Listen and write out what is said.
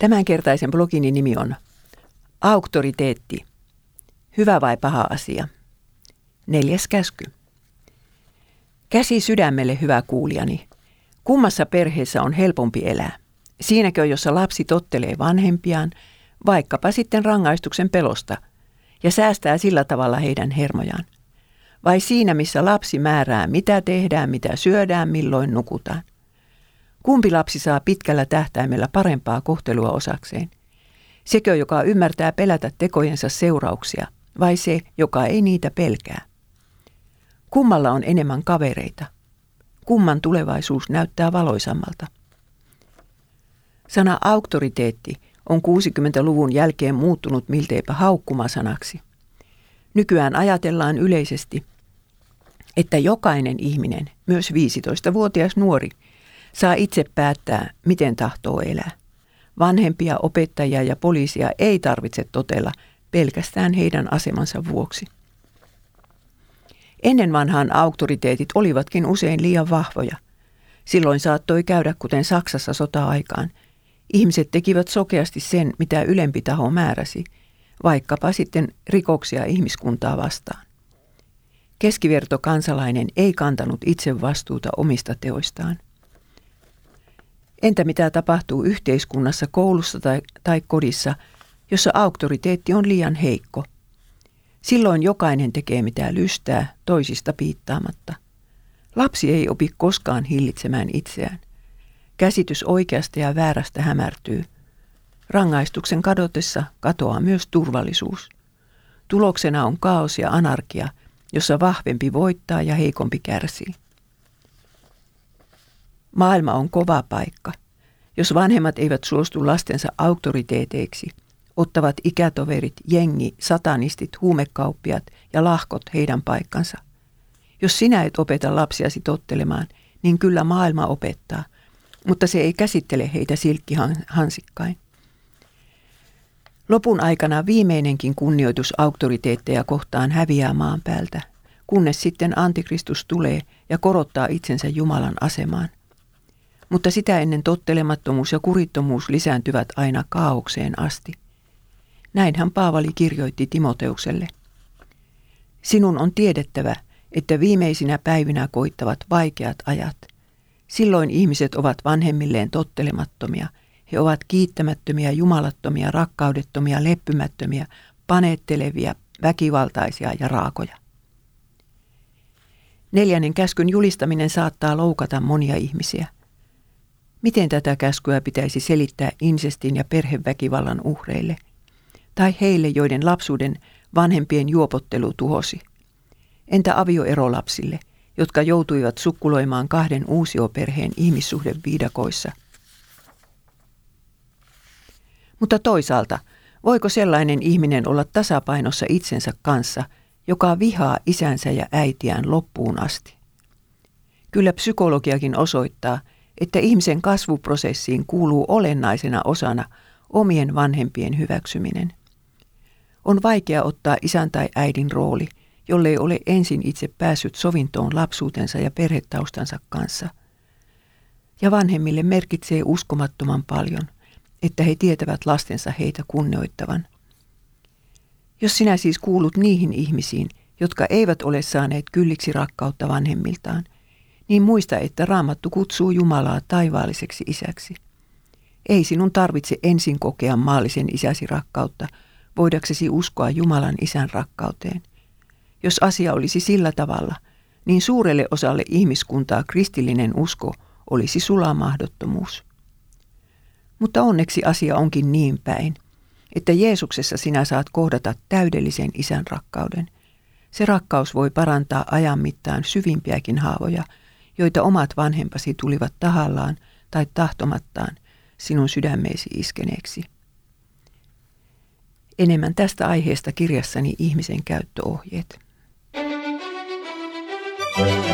Tämänkertaisen blogini nimi on Auktoriteetti. Hyvä vai paha asia? Neljäs käsky. Käsi sydämelle, hyvä kuulijani. Kummassa perheessä on helpompi elää? Siinäkö, jossa lapsi tottelee vanhempiaan, vaikkapa sitten rangaistuksen pelosta, ja säästää sillä tavalla heidän hermojaan? Vai siinä, missä lapsi määrää, mitä tehdään, mitä syödään, milloin nukutaan? Kumpi lapsi saa pitkällä tähtäimellä parempaa kohtelua osakseen? Sekö, joka ymmärtää pelätä tekojensa seurauksia, vai se, joka ei niitä pelkää? Kummalla on enemmän kavereita? Kumman tulevaisuus näyttää valoisammalta? Sana auktoriteetti on 60-luvun jälkeen muuttunut milteipä haukkumasanaksi. Nykyään ajatellaan yleisesti, että jokainen ihminen, myös 15-vuotias nuori, saa itse päättää, miten tahtoo elää. Vanhempia, opettajia ja poliisia ei tarvitse totella pelkästään heidän asemansa vuoksi. Ennen vanhaan auktoriteetit olivatkin usein liian vahvoja. Silloin saattoi käydä kuten Saksassa sota-aikaan. Ihmiset tekivät sokeasti sen, mitä ylempi taho määräsi, vaikkapa sitten rikoksia ihmiskuntaa vastaan. Keskiverto kansalainen ei kantanut itse vastuuta omista teoistaan. Entä mitä tapahtuu yhteiskunnassa, koulussa tai, tai kodissa, jossa auktoriteetti on liian heikko? Silloin jokainen tekee mitä lystää, toisista piittaamatta. Lapsi ei opi koskaan hillitsemään itseään. Käsitys oikeasta ja väärästä hämärtyy. Rangaistuksen kadotessa katoaa myös turvallisuus. Tuloksena on kaos ja anarkia, jossa vahvempi voittaa ja heikompi kärsii. Maailma on kova paikka. Jos vanhemmat eivät suostu lastensa auktoriteeteiksi, ottavat ikätoverit, jengi, satanistit, huumekauppiat ja lahkot heidän paikkansa. Jos sinä et opeta lapsiasi tottelemaan, niin kyllä maailma opettaa, mutta se ei käsittele heitä silkkihansikkain. Lopun aikana viimeinenkin kunnioitus auktoriteetteja kohtaan häviää maan päältä, kunnes sitten antikristus tulee ja korottaa itsensä Jumalan asemaan mutta sitä ennen tottelemattomuus ja kurittomuus lisääntyvät aina kaaukseen asti. Näinhän Paavali kirjoitti Timoteukselle. Sinun on tiedettävä, että viimeisinä päivinä koittavat vaikeat ajat. Silloin ihmiset ovat vanhemmilleen tottelemattomia. He ovat kiittämättömiä, jumalattomia, rakkaudettomia, leppymättömiä, paneettelevia, väkivaltaisia ja raakoja. Neljännen käskyn julistaminen saattaa loukata monia ihmisiä – Miten tätä käskyä pitäisi selittää insestin ja perheväkivallan uhreille? Tai heille, joiden lapsuuden vanhempien juopottelu tuhosi? Entä avioerolapsille, jotka joutuivat sukkuloimaan kahden uusioperheen ihmissuhdeviidakoissa? Mutta toisaalta, voiko sellainen ihminen olla tasapainossa itsensä kanssa, joka vihaa isänsä ja äitiään loppuun asti? Kyllä psykologiakin osoittaa, että ihmisen kasvuprosessiin kuuluu olennaisena osana omien vanhempien hyväksyminen. On vaikea ottaa isän tai äidin rooli, jollei ole ensin itse päässyt sovintoon lapsuutensa ja perhetaustansa kanssa. Ja vanhemmille merkitsee uskomattoman paljon, että he tietävät lastensa heitä kunnioittavan. Jos sinä siis kuulut niihin ihmisiin, jotka eivät ole saaneet kylliksi rakkautta vanhemmiltaan – niin muista, että raamattu kutsuu Jumalaa taivaalliseksi isäksi. Ei sinun tarvitse ensin kokea maallisen isäsi rakkautta, voidaksesi uskoa Jumalan isän rakkauteen. Jos asia olisi sillä tavalla, niin suurelle osalle ihmiskuntaa kristillinen usko olisi sulamahdottomuus. Mutta onneksi asia onkin niin päin, että Jeesuksessa sinä saat kohdata täydellisen isän rakkauden. Se rakkaus voi parantaa ajan mittaan syvimpiäkin haavoja – joita omat vanhempasi tulivat tahallaan tai tahtomattaan sinun sydämeesi iskeneeksi. Enemmän tästä aiheesta kirjassani ihmisen käyttöohjeet. Thank you.